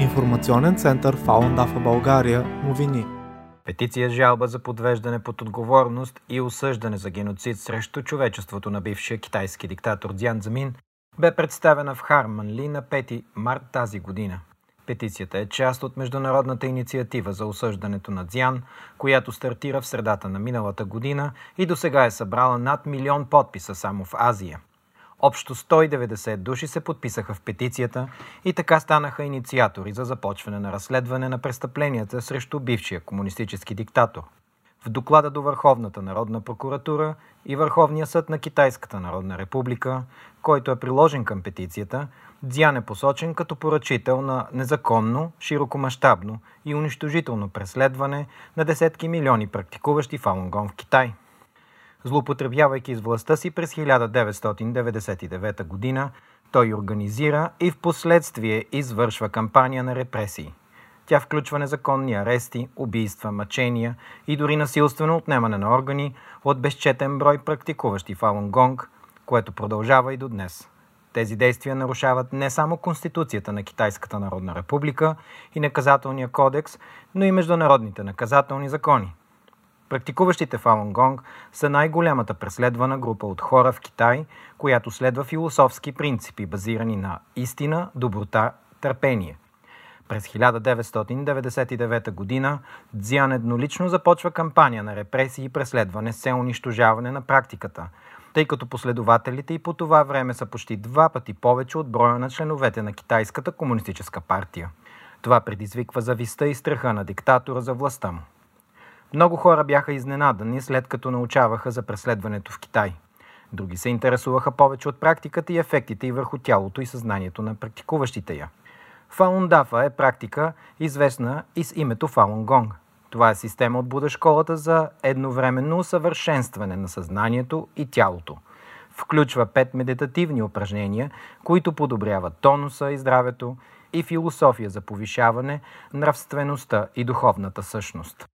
Информационен център Фаундафа България новини. Петиция жалба за подвеждане под отговорност и осъждане за геноцид срещу човечеството на бившия китайски диктатор Дзян Замин бе представена в Харман Ли на 5 март тази година. Петицията е част от международната инициатива за осъждането на Дзян, която стартира в средата на миналата година и до сега е събрала над милион подписа само в Азия – Общо 190 души се подписаха в петицията и така станаха инициатори за започване на разследване на престъпленията срещу бившия комунистически диктатор. В доклада до Върховната народна прокуратура и Върховния съд на Китайската народна република, който е приложен към петицията, Дзян е посочен като поръчител на незаконно, широкомащабно и унищожително преследване на десетки милиони практикуващи фалунгон в Китай – Злоупотребявайки с властта си през 1999 година, той организира и в последствие извършва кампания на репресии. Тя включва незаконни арести, убийства, мъчения и дори насилствено отнемане на органи от безчетен брой практикуващи Фалунгонг, което продължава и до днес. Тези действия нарушават не само Конституцията на Китайската народна република и наказателния кодекс, но и международните наказателни закони – Практикуващите Фалунгонг са най-голямата преследвана група от хора в Китай, която следва философски принципи, базирани на истина, доброта, търпение. През 1999 година Дзян еднолично започва кампания на репресии и преследване с цел унищожаване на практиката, тъй като последователите и по това време са почти два пъти повече от броя на членовете на Китайската комунистическа партия. Това предизвиква зависта и страха на диктатора за властта му. Много хора бяха изненадани след като научаваха за преследването в Китай. Други се интересуваха повече от практиката и ефектите и върху тялото и съзнанието на практикуващите я. Фалундафа е практика, известна и с името Фалунгонг. Това е система от Буда школата за едновременно усъвършенстване на съзнанието и тялото. Включва пет медитативни упражнения, които подобряват тонуса и здравето и философия за повишаване нравствеността и духовната същност.